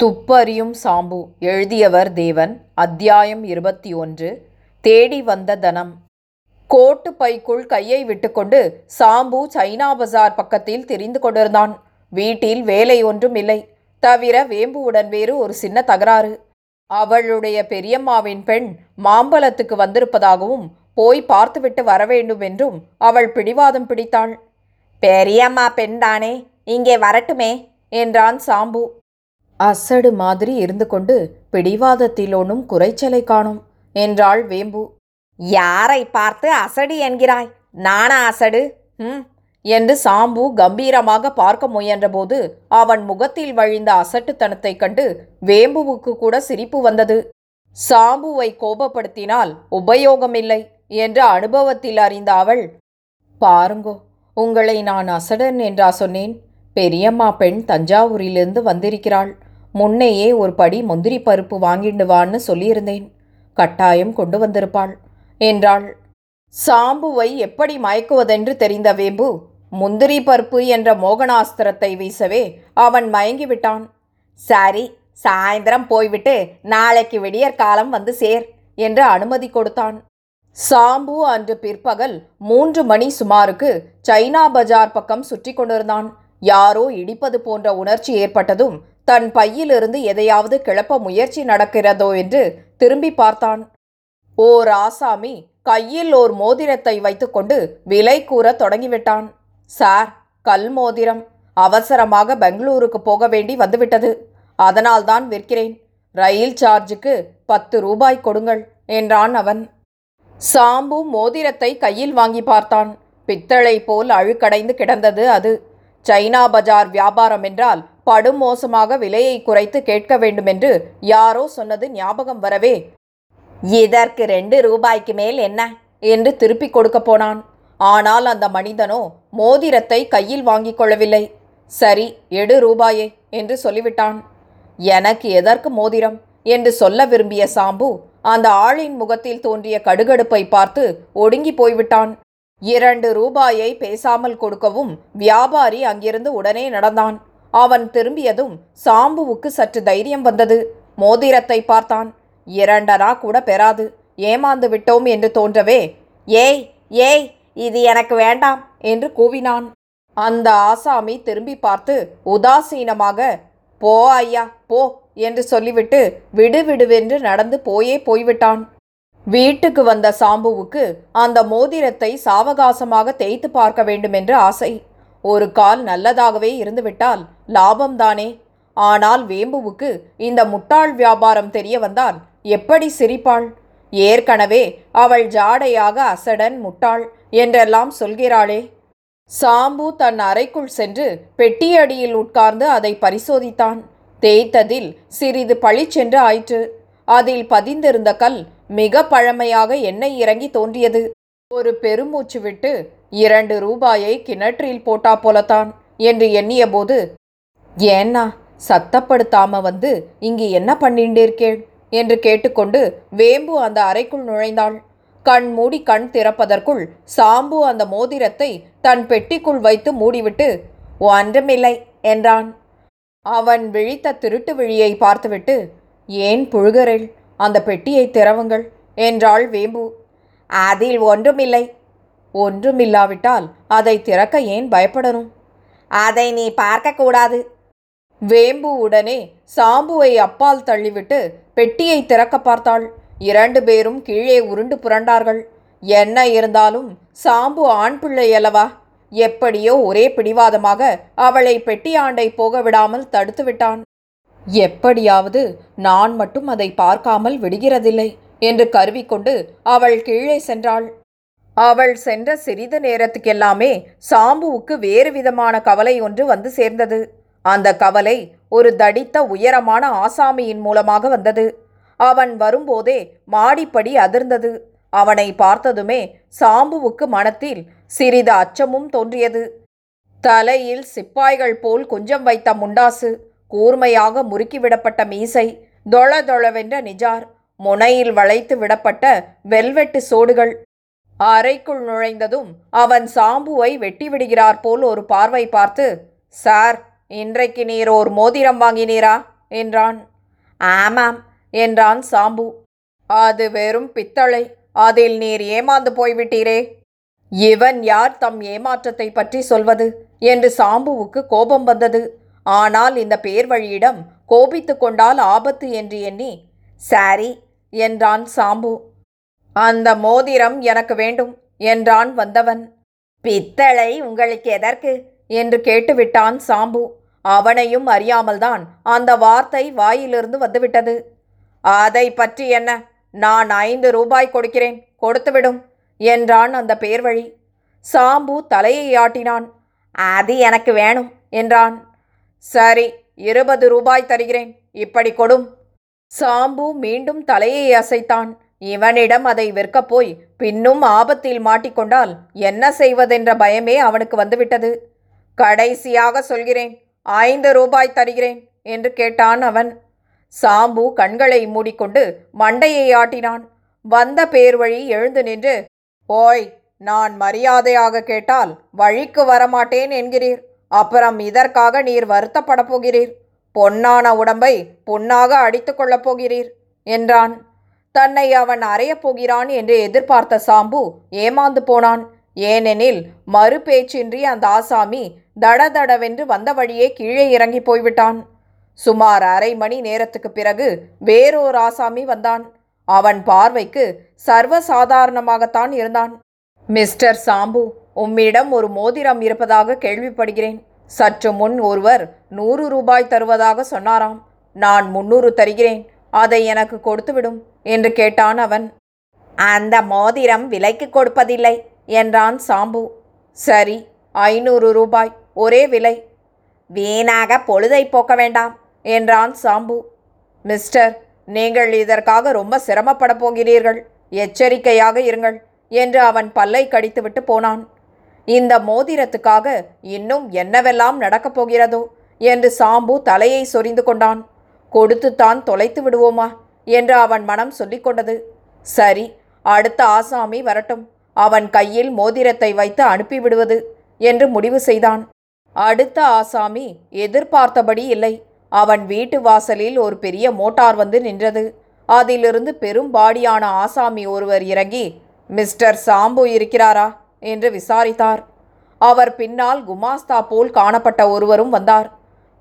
துப்பறியும் சாம்பு எழுதியவர் தேவன் அத்தியாயம் இருபத்தி ஒன்று தேடி வந்த தனம். கோட்டு பைக்குள் கையை விட்டுக்கொண்டு சாம்பு சைனா பஜார் பக்கத்தில் தெரிந்து கொண்டிருந்தான். வீட்டில் வேலை ஒன்றும் இல்லை. தவிர வேம்புவுடன் வேறு ஒரு சின்ன தகராறு. அவளுடைய பெரியம்மாவின் பெண் மாம்பலத்துக்கு வந்திருப்பதாகவும் போய் பார்த்துவிட்டு வர வேண்டும் என்றும் அவள் பிடிவாதம் பிடித்தாள். பெரியம்மா பெண்தானே இங்கே வரட்டுமே என்றான் சாம்பு. அசடு மாதிரி இருந்து கொண்டு பிடிவாதத்தில் ஒன்றும் குறைச்சலை காணும் என்றாள் வேம்பு. யாரை பார்த்து அசடு என்கிறாய்? நானா அசடு? ம்? என்று சாம்பு கம்பீரமாக பார்க்க முயன்றபோது அவன் முகத்தில் வழிந்த அசட்டுத்தனத்தைக் கண்டு வேம்புவுக்கு கூட சிரிப்பு வந்தது. சாம்புவை கோபப்படுத்தினால் உபயோகமில்லை என்ற அனுபவத்தில் அறிந்த அவள் பாருங்கோ உங்களை நான் அசடன் என்றா சொன்னேன். பெரியம்மா பெண் தஞ்சாவூரிலிருந்து வந்திருக்கிறாள். முன்னையே ஒரு படி முந்திரி பருப்பு வாங்கிண்டு வான்னு சொல்லியிருந்தேன். கட்டாயம் கொண்டு வந்திருப்பாள். என்றாள். சாம்புவை எப்படி மயக்குவதென்று தெரிந்த வேம்பு முந்திரி பருப்பு என்ற மோகனாஸ்திரத்தை வீசவே அவன் மயங்கிவிட்டான். சரி சாயந்தரம் போய்விட்டு நாளைக்கு விடியற்காலம் வந்து சேர் என்று அனுமதி கொடுத்தான். சாம்பு அன்று பிற்பகல் மூன்று மணி சுமாருக்கு சைனா பஜார் பக்கம் சுற்றி கொண்டிருந்தான். யாரோ இடிப்பது போன்ற உணர்ச்சி ஏற்பட்டதும் தன் பையிலிருந்து எதையாவது கிளப்ப முயற்சி நடக்கிறதோ என்று திரும்பி பார்த்தான். ஓர் ஆசாமி கையில் ஓர் மோதிரத்தை வைத்துக்கொண்டு விலை கூற தொடங்கிவிட்டான். சார் கல் மோதிரம். அவசரமாக பெங்களூருக்கு போக வேண்டி வந்துவிட்டது. அதனால்தான் விற்கிறேன். ரயில் சார்ஜுக்கு பத்து ரூபாய் கொடுங்கள் என்றான் அவன். சாம்பு மோதிரத்தை கையில் வாங்கி பார்த்தான். பித்தளை போல் அழுக்கடைந்து கிடந்தது அது. சைனா பஜார் வியாபாரம் என்றால் படும் மோசமாக விலையை குறைத்து கேட்க வேண்டுமென்று யாரோ சொன்னது ஞாபகம் வரவே இதற்கு ரெண்டு ரூபாய்க்கு மேல் என்ன? என்று திருப்பிக் கொடுக்க போனான். ஆனால் அந்த மனிதனோ மோதிரத்தை கையில் வாங்கிக் கொள்ளவில்லை. சரி எடு ரூபாயே என்று சொல்லிவிட்டான். எனக்கு எதற்கு மோதிரம்? என்று சொல்ல விரும்பிய சாம்பு அந்த ஆளின் முகத்தில் தோன்றிய கடுகடுப்பை பார்த்து ஒடுங்கி போய்விட்டான். இரண்டு ரூபாயை பேசாமல் கொடுக்கவும் வியாபாரி அங்கிருந்து உடனே நடந்தான். அவன் திரும்பியதும் சாம்புவுக்கு சற்று தைரியம் வந்தது. மோதிரத்தை பார்த்தான். இரண்டனா கூட பெறாது. ஏமாந்து விட்டோம் என்று தோன்றவே ஏய் ஏய் இது எனக்கு வேண்டாம் என்று கூவினான். அந்த ஆசாமி திரும்பி பார்த்து உதாசீனமாக போ ஐயா போ என்று சொல்லிவிட்டு விடுவிடுவென்று நடந்து போயே போய்விட்டான். வீட்டுக்கு வந்த சாம்புவுக்கு அந்த மோதிரத்தை சாவகாசமாக தேய்த்து பார்க்க வேண்டுமென்று ஆசை. ஒரு கால் நல்லதாகவே இருந்துவிட்டால் லாபம்தானே. ஆனால் வேம்புவுக்கு இந்த முட்டாள் வியாபாரம் தெரிய வந்தால் எப்படி சிரிப்பாள்? ஏற்கனவே அவள் ஜாடையாக அசடன் முட்டாள் என்றெல்லாம் சொல்கிறாளே. சாம்பு தன் அறைக்குள் சென்று பெட்டியடியில் உட்கார்ந்து அதை பரிசோதித்தான். தேய்த்ததில் சிறிது பளிச்சென்று ஆயிற்று. அதில் பதிந்திருந்த கல் மிக பழமையாக எண்ணெய் இறங்கி தோன்றியது. ஒரு பெருமூச்சு விட்டு இரண்டு ரூபாயை கிணற்றில் போட்டா போலத்தான் என்று எண்ணியபோது ஏன்னா சத்தப்படுத்தாம வந்து இங்கு என்ன பண்ணிண்டிருக்கேள் என்று கேட்டுக்கொண்டு வேம்பு அந்த அறைக்குள் நுழைந்தாள். கண் மூடி கண் திறப்பதற்குள் சாம்பு அந்த மோதிரத்தை தன் பெட்டிக்குள் வைத்து மூடிவிட்டு ஒன்றுமில்லை என்றான். அவன் விழித்த திருட்டு விழியை பார்த்துவிட்டு ஏன் புழுகிறேள்? அந்த பெட்டியை திறவுங்கள் என்றாள் வேம்பு. அதில் ஒன்றுமில்லை. ஒன்றுமில்லாவிட்டால் அதை திறக்க ஏன் பயப்படணும்? அதை நீ பார்க்கக்கூடாது வேம்பு உடனே சாம்புவை அப்பால் தள்ளிவிட்டு பெட்டியை திறக்க பார்த்தாள். இரண்டு பேரும் கீழே உருண்டு புரண்டார்கள். என்ன இருந்தாலும் சாம்பு ஆண் பிள்ளை அல்லவா எப்படியோ ஒரே பிடிவாதமாக அவளை பெட்டி ஆண்டை போக விடாமல் தடுத்து விட்டான் எப்படியாவது நான் மட்டும் அதை பார்க்காமல் விடுகிறதில்லை என்று கருவிக்கொண்டு அவள் கீழே சென்றாள். அவள் சென்ற சிறிது நேரத்துக்கெல்லாமே சாம்புவுக்கு வேறு விதமான கவலை ஒன்று வந்து சேர்ந்தது. அந்த கவலை ஒரு தடித்த உயரமான ஆசாமியின் மூலமாக வந்தது. அவன் வரும்போதே மாடிப்படி அதிர்ந்தது. அவனை பார்த்ததுமே சாம்புவுக்கு மனத்தில் சிறிது அச்சமும் தோன்றியது. தலையில் சிப்பாய்கள் போல் குஞ்சம் வைத்த முண்டாசு கூர்மையாக முறுக்கிவிடப்பட்ட மீசை தொள தொளவென்ற நிஜார் முனையில் வளைத்து விடப்பட்ட வெல்வெட்டு சோடுகள். அறைக்குள் நுழைந்ததும் அவன் சாம்புவை வெட்டிவிடுகிறார் போல் ஒரு பார்வை பார்த்து சார் இன்றைக்கு நீர் ஓர் மோதிரம் வாங்கினீரா? என்றான். ஆமாம் என்றான் சாம்பு. அது வெறும் பித்தளை. அதில் நீர் ஏமாந்து போய்விட்டீரே. இவன் யார் தம் ஏமாற்றத்தை பற்றி சொல்வது? என்று சாம்புவுக்கு கோபம் வந்தது. ஆனால் இந்த பேர்வழியிடம் கோபித்து கொண்டால் ஆபத்து என்று எண்ணி சாரி என்றான் சாம்பு. அந்த மோதிரம் எனக்கு வேண்டும் என்றான் வந்தவன். பித்தளை உங்களுக்கு எதற்கு? என்று கேட்டுவிட்டான் சாம்பு. அவனையும் அறியாமல்தான் அந்த வார்த்தை வாயிலிருந்து வந்துவிட்டது. அதை பற்றி என்ன? நான் ஐந்து ரூபாய் கொடுக்கிறேன் கொடுத்துவிடும் என்றான் அந்த பேர்வழி. சாம்பு தலையை ஆட்டினான். அது எனக்கு வேணும் என்றான். சரி இருபது ரூபாய் தருகிறேன். இப்படி கொடும். சாம்பு மீண்டும் தலையை அசைத்தான். இவனிடம் அதை விற்கப் போய் பின்னும் ஆபத்தில் மாட்டிக்கொண்டால் என்ன செய்வதென்ற பயமே அவனுக்கு வந்துவிட்டது. கடைசியாக சொல்கிறேன் ஐந்து ரூபாய் தருகிறேன் என்று கேட்டான் அவன். சாம்பு கண்களை மூடிக்கொண்டு மண்டையை ஆட்டினான். வந்த பேர் வழி எழுந்து நின்று ஓய் நான் மரியாதையாக கேட்டால் வழிக்கு வரமாட்டேன் என்கிறீர். அப்புறம் இதற்காக நீர் வருத்தப்பட போகிறீர். பொன்னான உடம்பை பொன்னாக அடித்து கொள்ளப் போகிறீர் என்றான். தன்னை அவன் அறையப் போகிறான் என்று எதிர்பார்த்த சாம்பு ஏமாந்து போனான். ஏனெனில் மறு பேச்சின்றி அந்த ஆசாமி தடதடவென்று வந்த வழியே கீழே இறங்கி போய்விட்டான். சுமார் அரை மணி நேரத்துக்கு பிறகு வேறோர் ஆசாமி வந்தான். அவன் பார்வைக்கு சர்வசாதாரணமாகத்தான் இருந்தான். மிஸ்டர் சாம்பு உம்மிடம் ஒரு மோதிரம் இருப்பதாக கேள்விப்படுகிறேன். சற்று முன் ஒருவர் நூறு ரூபாய் தருவதாக சொன்னாராம். நான் முன்னூறு தருகிறேன். அதை எனக்கு கொடுத்துவிடும் என்று கேட்டான் அவன். அந்த மோதிரம் விலைக்கு கொடுப்பதில்லை என்றான் சாம்பு. சரி ஐநூறு ரூபாய் ஒரே விலை. வீணாக பொழுதை போக்க வேண்டாம் என்றான் சாம்பு. மிஸ்டர் நீங்கள் இதற்காக ரொம்ப சிரமப்பட போகிறீர்கள். எச்சரிக்கையாக இருங்கள் என்று அவன் பல்லை கடித்துவிட்டு போனான். இந்த மோதிரத்துக்காக இன்னும் என்னவெல்லாம் நடக்கப் போகிறதோ? என்று சாம்பு தலையை சொரிந்து கொண்டான். கொடுத்துத்தான் தொலைத்து விடுவோமா? என்று அவன் மனம் சொல்லிக்கொண்டது சரி அடுத்த ஆசாமி வரட்டும். அவன் கையில் மோதிரத்தை வைத்து அனுப்பிவிடுவது என்று முடிவு செய்தான். அடுத்த ஆசாமி எதிர்பார்த்தபடி இல்லை. அவன் வீட்டு வாசலில் ஒரு பெரிய மோட்டார் வந்து நின்றது. அதிலிருந்து பெரும்பாடியான ஆசாமி ஒருவர் இறங்கி மிஸ்டர் சாம்பு இருக்கிறாரா? என்று விசாரித்தார். அவர் பின்னால் குமாஸ்தா போல் காணப்பட்ட ஒருவரும் வந்தார்.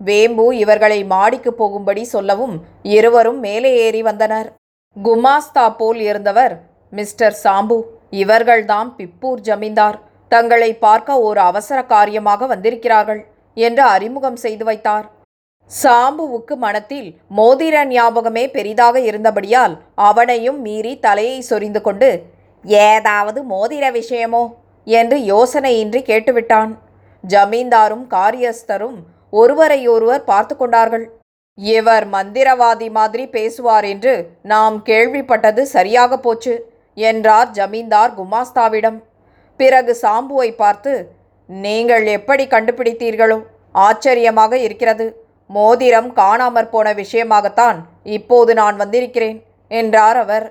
வேம்பு இவர்களை மாடிக்கு போகும்படி சொல்லவும் இருவரும் மேலே ஏறி வந்தனர். குமாஸ்தா போல் இருந்தவர் மிஸ்டர் சாம்பு இவர்கள்தாம் பிப்பூர் ஜமீன்தார் தங்களை பார்க்க ஒரு அவசர காரியமாக வந்திருக்கிறார்கள் என்று அறிமுகம் செய்து வைத்தார். சாம்புவுக்கு மனத்தில் மோதிர ஞாபகமே பெரிதாக இருந்தபடியால் அவனையும் மீறி தலையை சொரிந்து கொண்டு ஏதாவது மோதிர விஷயமோ? என்று யோசனையின்றி கேட்டுவிட்டான். ஜமீன்தாரும் காரியஸ்தரும் ஒருவரையொருவர் பார்த்து கொண்டார்கள். இவர் மந்திரவாதி மாதிரி பேசுவார் என்று நாம் கேள்விப்பட்டது சரியாக போச்சு என்றார் ஜமீன்தார் குமாஸ்தாவிடம். பிறகு சாம்புவை பார்த்து நீங்கள் எப்படி கண்டுபிடித்தீர்களோ? ஆச்சரியமாக இருக்கிறது. மோதிரம் காணாமற் போன விஷயமாகத்தான் இப்போது நான் வந்திருக்கிறேன் என்றார் அவர்.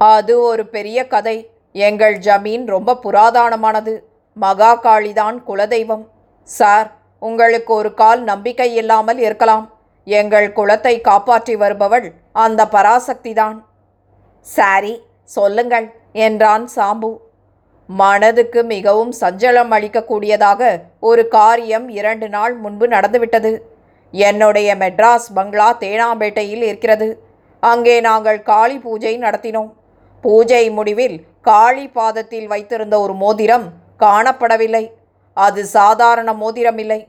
அது ஒரு பெரிய கதை. எங்கள் ஜமீன் ரொம்ப புராதனமானது. மகாகாளிதான் குலதெய்வம். சார் உங்களுக்கு ஒரு கால் நம்பிக்கை இல்லாமல் இருக்கலாம். எங்கள் குலத்தை காப்பாற்றி வருபவள் அந்த பராசக்திதான். சரி சொல்லுங்கள் என்றான் சாம்பு. மனதுக்கு மிகவும் சஞ்சலம் அளிக்கக்கூடியதாக ஒரு காரியம் இரண்டு நாள் முன்பு நடந்துவிட்டது. என்னுடைய மெட்ராஸ் பங்களா தேனாம்பேட்டையில் இருக்கிறது. அங்கே நாங்கள் காளி பூஜை நடத்தினோம். பூஜை முடிவில் காளி பாதத்தில் வைத்திருந்த ஒரு மோதிரம் காணப்படவில்லை. அது சாதாரண மோதிரம் இல்லை.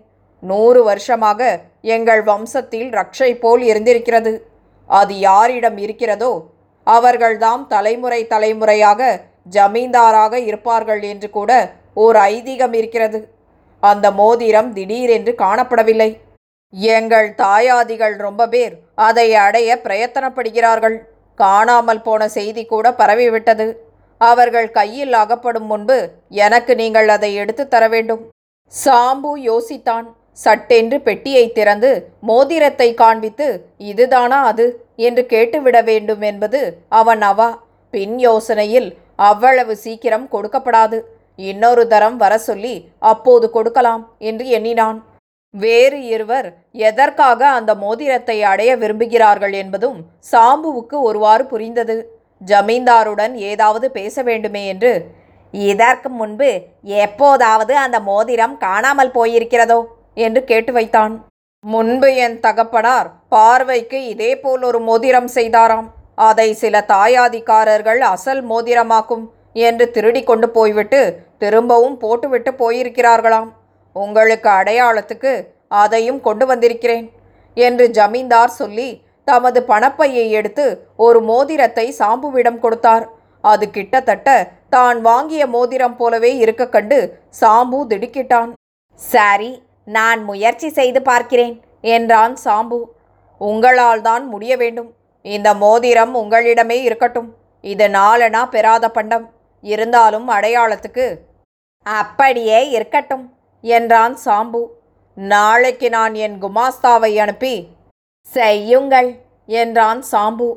நூறு வருஷமாக எங்கள் வம்சத்தில் ரக்ஷை போல் இருந்திருக்கிறது. அது யாரிடம் இருக்கிறதோ அவர்கள்தாம் தலைமுறை தலைமுறையாக ஜமீன்தாராக இருப்பார்கள் என்று கூட ஓர் ஐதீகம் இருக்கிறது. அந்த மோதிரம் திடீரென்று காணப்படவில்லை. எங்கள் தாயாதிகள் ரொம்ப பேர் அதை அடைய பிரயத்தனப்படுகிறார்கள். காணாமல் போன செய்தி கூட பரவிவிட்டது. அவர்கள் கையில் அகப்படும் முன்பு எனக்கு நீங்கள் அதை எடுத்து தர வேண்டும். சாம்பு யோசித்தான். சட்டென்று பெட்டியை திறந்து மோதிரத்தை காண்பித்து இதுதானா அது என்று கேட்டுவிட வேண்டும் என்பது அவன் அவா. பின் யோசனையில் அவ்வளவு சீக்கிரம் கொடுக்கப்படாது. இன்னொரு தரம் வர சொல்லி அப்போது கொடுக்கலாம் என்று எண்ணினான். வேறு இருவர் எதற்காக அந்த மோதிரத்தை அடைய விரும்புகிறார்கள் என்பதும் சாம்புவுக்கு ஒருவாறு புரிந்தது. ஜமீன்தாருடன் ஏதாவது பேச வேண்டுமே என்று இதற்கு முன்பு எப்போதாவது அந்த மோதிரம் காணாமல் போயிருக்கிறதோ என்று கேட்டு வைத்தான். முன்பு என் தகப்பனார் பார்வைக்கு இதேபோல் ஒரு மோதிரம் செய்தாராம். அதை சில தாயாதிக்காரர்கள் அசல் மோதிரமாக்கும் என்று திருடி கொண்டு போய்விட்டு திரும்பவும் போட்டுவிட்டு போயிருக்கிறார்களாம். உங்களுக்கு அடையாளத்துக்கு அதையும் கொண்டு வந்திருக்கிறேன் என்று ஜமீன்தார் சொல்லி தமது பணப்பையை எடுத்து ஒரு மோதிரத்தை சாம்புவிடம் கொடுத்தார். அது கிட்டத்தட்ட தான் வாங்கிய மோதிரம் போலவே இருக்க கண்டு சாம்பு திடுக்கிட்டான். சாரி நான் முயற்சி செய்து பார்க்கிறேன் என்றான் சாம்பு. உங்களால் தான் முடிய வேண்டும். இந்த மோதிரம் உங்களிடமே இருக்கட்டும். இது நாளனா பெறாத பண்டம். இருந்தாலும் அடையாளத்துக்கு அப்படியே இருக்கட்டும் என்றான் சாம்பு. நாளைக்கு நான் என் குமாஸ்தாவை அனுப்பி செய்யுங்கள் என்றான் சாம்பு.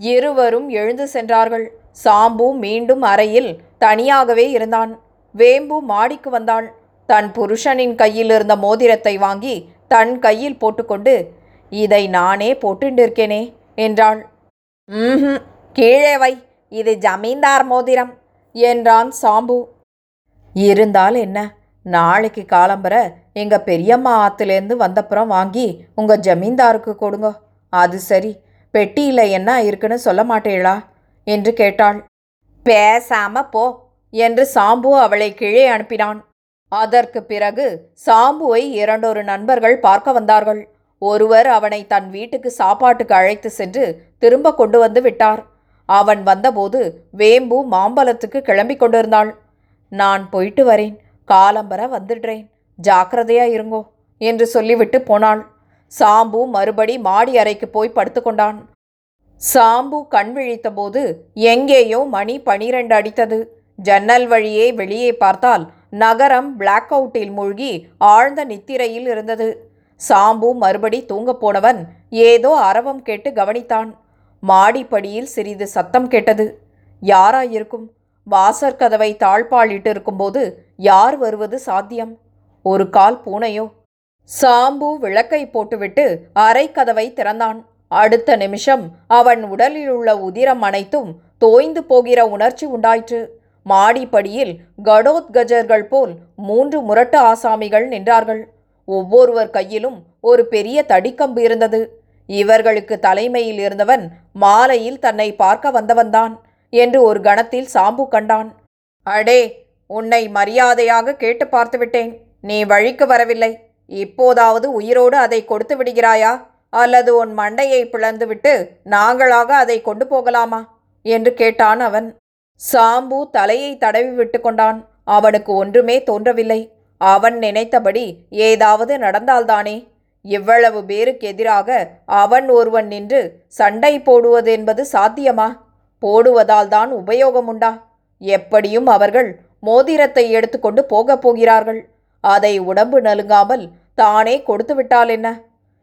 இருவரும் எழுந்து சென்றார்கள். சாம்பு மீண்டும் அறையில் தனியாகவே இருந்தான். வேம்பு மாடிக்கு வந்தாள் தன் புருஷனின் கையில் இருந்த மோதிரத்தை வாங்கி தன் கையில் போட்டுக்கொண்டு இதை நானே போட்டுண்டிருக்கேனே என்றாள். ம் கீழே வை இது ஜமீன்தார் மோதிரம் என்றான் சாம்பு. இருந்தால் என்ன நாளைக்கு காலம்பர எங்கள் பெரியம்மா ஆத்துலேருந்து வந்தப்புறம் வாங்கி உங்கள் ஜமீன்தாருக்கு கொடுங்க. அது சரி பெட்டியில் என்ன இருக்குன்னு சொல்ல மாட்டேளா? என்று கேட்டாள். பேசாம போ என்று சாம்பு அவளை கீழே அனுப்பினான். அதற்கு பிறகு சாம்புவை இரண்டொரு நண்பர்கள் பார்க்க வந்தார்கள். ஒருவர் அவனை தன் வீட்டுக்கு சாப்பாட்டுக்கு அழைத்து சென்று திரும்ப கொண்டு வந்து விட்டார். அவன் வந்தபோது வேம்பு மாம்பலத்துக்கு கிளம்பி கொண்டிருந்தாள். நான் போயிட்டு வரேன். காலம்பர வந்துடுறேன். ஜாக்கிரதையா இருங்கோ என்று சொல்லிவிட்டு போனாள். சாம்பு மறுபடி மாடி அறைக்கு போய் படுத்துக்கொண்டான் சாம்பு கண் விழித்தபோது எங்கேயோ மணி பனிரெண்டு அடித்தது. ஜன்னல் வழியே வெளியே பார்த்தால் நகரம் பிளாக் அவுட்டில் மூழ்கி ஆழ்ந்த நித்திரையில் இருந்தது. சாம்பு மறுபடி தூங்கப் போனவன் ஏதோ அரவம் கேட்டு கவனித்தான். மாடிப்படியில் சிறிது சத்தம் கேட்டது. யாராயிருக்கும்? வாசற்கதவை தாழ்பாளிட்டு இருக்கும்போது யார் வருவது சாத்தியம்? ஒரு கால் பூனையோ? சாம்பு விளக்கை போட்டுவிட்டு அரைக்கதவை திறந்தான். அடுத்த நிமிஷம் அவன் உடலில் உள்ள உதிரம் அனைத்தும் தோய்ந்து போகிற உணர்ச்சி உண்டாயிற்று. மாடிப்படியில் கடோத்கஜர்கள் போல் மூன்று முரட்டு ஆசாமிகள் நின்றார்கள். ஒவ்வொருவர் கையிலும் ஒரு பெரிய தடிக்கம்பு இருந்தது. இவர்களுக்கு தலைமையில் இருந்தவன் மாலையில் தன்னை பார்க்க வந்தவன்தான் என்று ஒரு கணத்தில் சாம்பு கண்டான். அடே உன்னை மரியாதையாக கேட்டு பார்த்துவிட்டேன். நீ வழிக்கு வரவில்லை. இப்போதாவது உயிரோடு அதை கொடுத்து விடுகிறாயா? அல்லது உன் மண்டையை பிளந்துவிட்டு நாங்களாக அதை கொண்டு போகலாமா? என்று கேட்டான் அவன். சாம்பு தலையை தடவி விட்டு கொண்டான். அவனுக்கு ஒன்றுமே தோன்றவில்லை. அவன் நினைத்தபடி ஏதாவது நடந்தால்தானே. இவ்வளவு பேருக்கு எதிராக அவன் ஒருவன் நின்று சண்டை போடுவது என்பது சாத்தியமா? போடுவதால் தான் உபயோகமுண்டா? எப்படியும் அவர்கள் மோதிரத்தை எடுத்துக்கொண்டு போகப் போகிறார்கள். அதை உடம்பு நலுங்காமல் தானே கொடுத்து விட்டால் என்ன?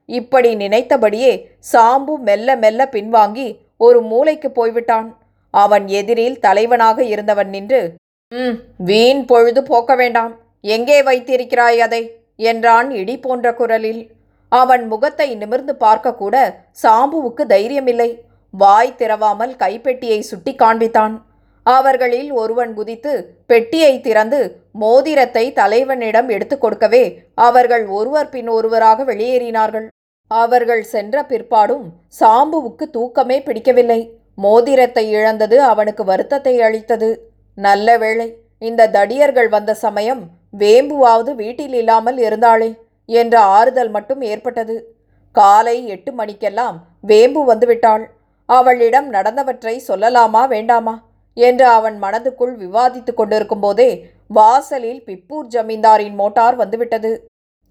இப்படி நினைத்தபடியே சாம்பு மெல்ல மெல்ல பின்வாங்கி ஒரு மூளைக்கு போய்விட்டான். அவன் எதிரில் தலைவனாக இருந்தவன் நின்று ம் வீண் பொழுது போக்க வேண்டாம். எங்கே வைத்திருக்கிறாய் அதை? என்றான் இடி போன்ற குரலில். அவன் முகத்தை நிமிர்ந்து பார்க்கக்கூட சாம்புவுக்கு தைரியமில்லை. வாய் திறவாமல் கைப்பெட்டியை சுட்டி காண்பித்தான். அவர்களில் ஒருவன் குதித்து பெட்டியை திறந்து மோதிரத்தை தலைவனிடம் எடுத்துக் கொடுக்கவே அவர்கள் ஒருவர் பின் ஒருவராக வெளியேறினார்கள். அவர்கள் சென்ற பிற்பாடும் சாம்புவுக்கு தூக்கமே பிடிக்கவில்லை. மோதிரத்தை இழந்தது அவனுக்கு வருத்தத்தை அளித்தது. நல்ல வேளை இந்த தடியர்கள் வந்த சமயம் வேம்புவாவது வீட்டில் இல்லாமல் இருந்தாளே என்ற ஆறுதல் மட்டும் ஏற்பட்டது. காலை எட்டு மணிக்கெல்லாம் வேம்பு வந்துவிட்டாள். அவளிடம் நடந்தவற்றை சொல்லலாமா வேண்டாமா? என்று அவன் மனதுக்குள் விவாதித்துக் கொண்டிருக்கும் போதே வாசலில் பிப்பூர் ஜமீன்தாரின் மோட்டார் வந்துவிட்டது.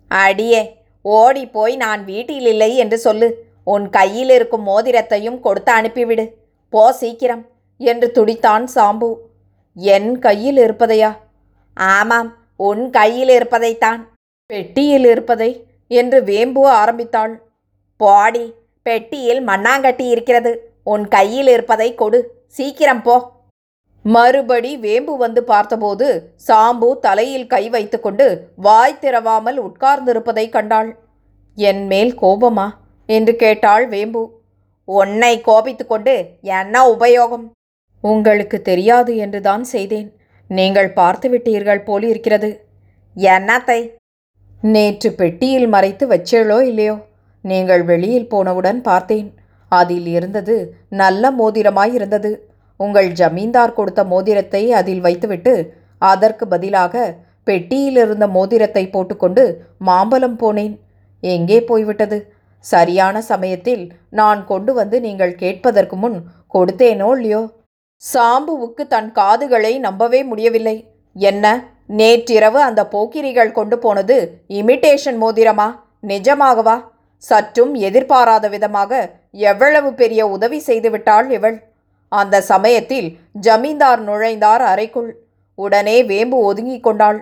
அடியே ஓடி போய் நான் வீட்டில் இல்லை என்று சொல்லு. உன் கையில் இருக்கும் மோதிரத்தையும் கொடுத்து அனுப்பிவிடு. போ சீக்கிரம் என்று துடித்தான் சாம்பு. என் கையில் இருப்பதையா? ஆமாம் உன் கையில் இருப்பதைத்தான். பெட்டியில் இருப்பதை? என்று வேம்பு ஆரம்பித்தாள். போடி பெட்டியில் மண்ணாங்கட்டி இருக்கிறது. உன் கையில் இருப்பதை கொடு. சீக்கிரம் போ. மறுபடி வேம்பு வந்து பார்த்தபோது சாம்பு தலையில் கை வைத்துக்கொண்டு வாய் திறவாமல் உட்கார்ந்திருப்பதைக் கண்டாள். என் மேல் கோபமா? என்று கேட்டாள் வேம்பு. உன்னை கோபித்துக்கொண்டு என்ன உபயோகம்? உங்களுக்கு தெரியாது என்றுதான் செய்தேன். நீங்கள் பார்த்து விட்டீர்கள் போல் இருக்கிறது. என்னத்தை? நேற்று பெட்டியில் மறைத்து வச்சேளோ இல்லையோ? நீங்கள் வெளியில் போனவுடன் பார்த்தேன். அதில் இருந்தது நல்ல மோதிரமாய் இருந்தது. உங்கள் ஜமீன்தார் கொடுத்த மோதிரத்தை அதில் வைத்துவிட்டு அதற்கு பதிலாக பெட்டியில் இருந்த மோதிரத்தை போட்டுக்கொண்டு மாம்பலம் போனேன். எங்கே போய்விட்டது? சரியான சமயத்தில் நான் கொண்டு வந்து நீங்கள் கேட்பதற்கு முன் கொடுத்தேனோ இல்லையோ? சாம்புவுக்கு தன் காதுகளை நம்பவே முடியவில்லை. என்ன? நேற்றிரவு அந்த போக்கிரிகள் கொண்டு போனது இமிட்டேஷன் மோதிரமா? நிஜமாகவா? சற்றும் எதிர்பாராத விதமாக எவ்வளவு பெரிய உதவி செய்துவிட்டாள் இவள். அந்த சமயத்தில் ஜமீன்தார் நுழைந்தார் அறைக்குள். உடனே வேம்பு ஒதுங்கிக் கொண்டாள்.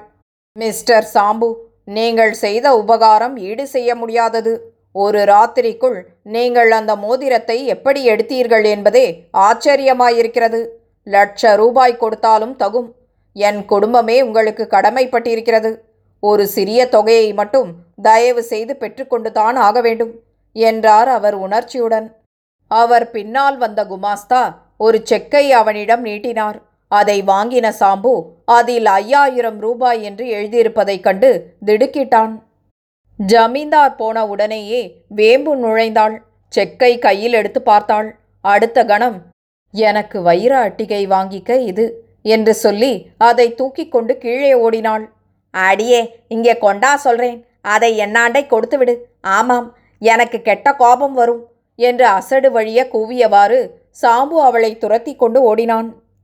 மிஸ்டர் சாம்பு நீங்கள் செய்த உபகாரம் ஈடு செய்ய முடியாதது. ஒரு ராத்திரிக்குள் நீங்கள் அந்த மோதிரத்தை எப்படி எடுத்தீர்கள் என்பதே ஆச்சரியமாயிருக்கிறது. லட்ச ரூபாய் கொடுத்தாலும் தகும். என் குடும்பமே உங்களுக்கு கடமைப்பட்டிருக்கிறது. ஒரு சிறிய தொகையை மட்டும் தயவு செய்து பெற்றுக்கொண்டு தான் ஆக வேண்டும் என்றார் அவர் உணர்ச்சியுடன். அவர் பின்னால் வந்த குமாஸ்தா ஒரு செக்கை அவனிடம் நீட்டினார். அதை வாங்கின சாம்பு அதில் ஐயாயிரம் ரூபாய் என்று எழுதியிருப்பதைக் கண்டு திடுக்கிட்டான். ஜமீன்தார் போன உடனேயே வேம்பு நுழைந்தாள். செக்கை கையில் எடுத்து பார்த்தாள். அடுத்த கணம் எனக்கு வைர அட்டிகை வாங்கிக்க இது என்று சொல்லி அதை தூக்கி கொண்டு கீழே ஓடினாள். அடியே இங்கே கொண்டா சொல்றேன். அதை என்னாண்டை கொடுத்து விடு ஆமாம் எனக்கு கெட்ட கோபம் வரும் என்று அசடு வழிய கூவியவாறு சாம்பு அவளை துரத்தி கொண்டு ஓடினான்.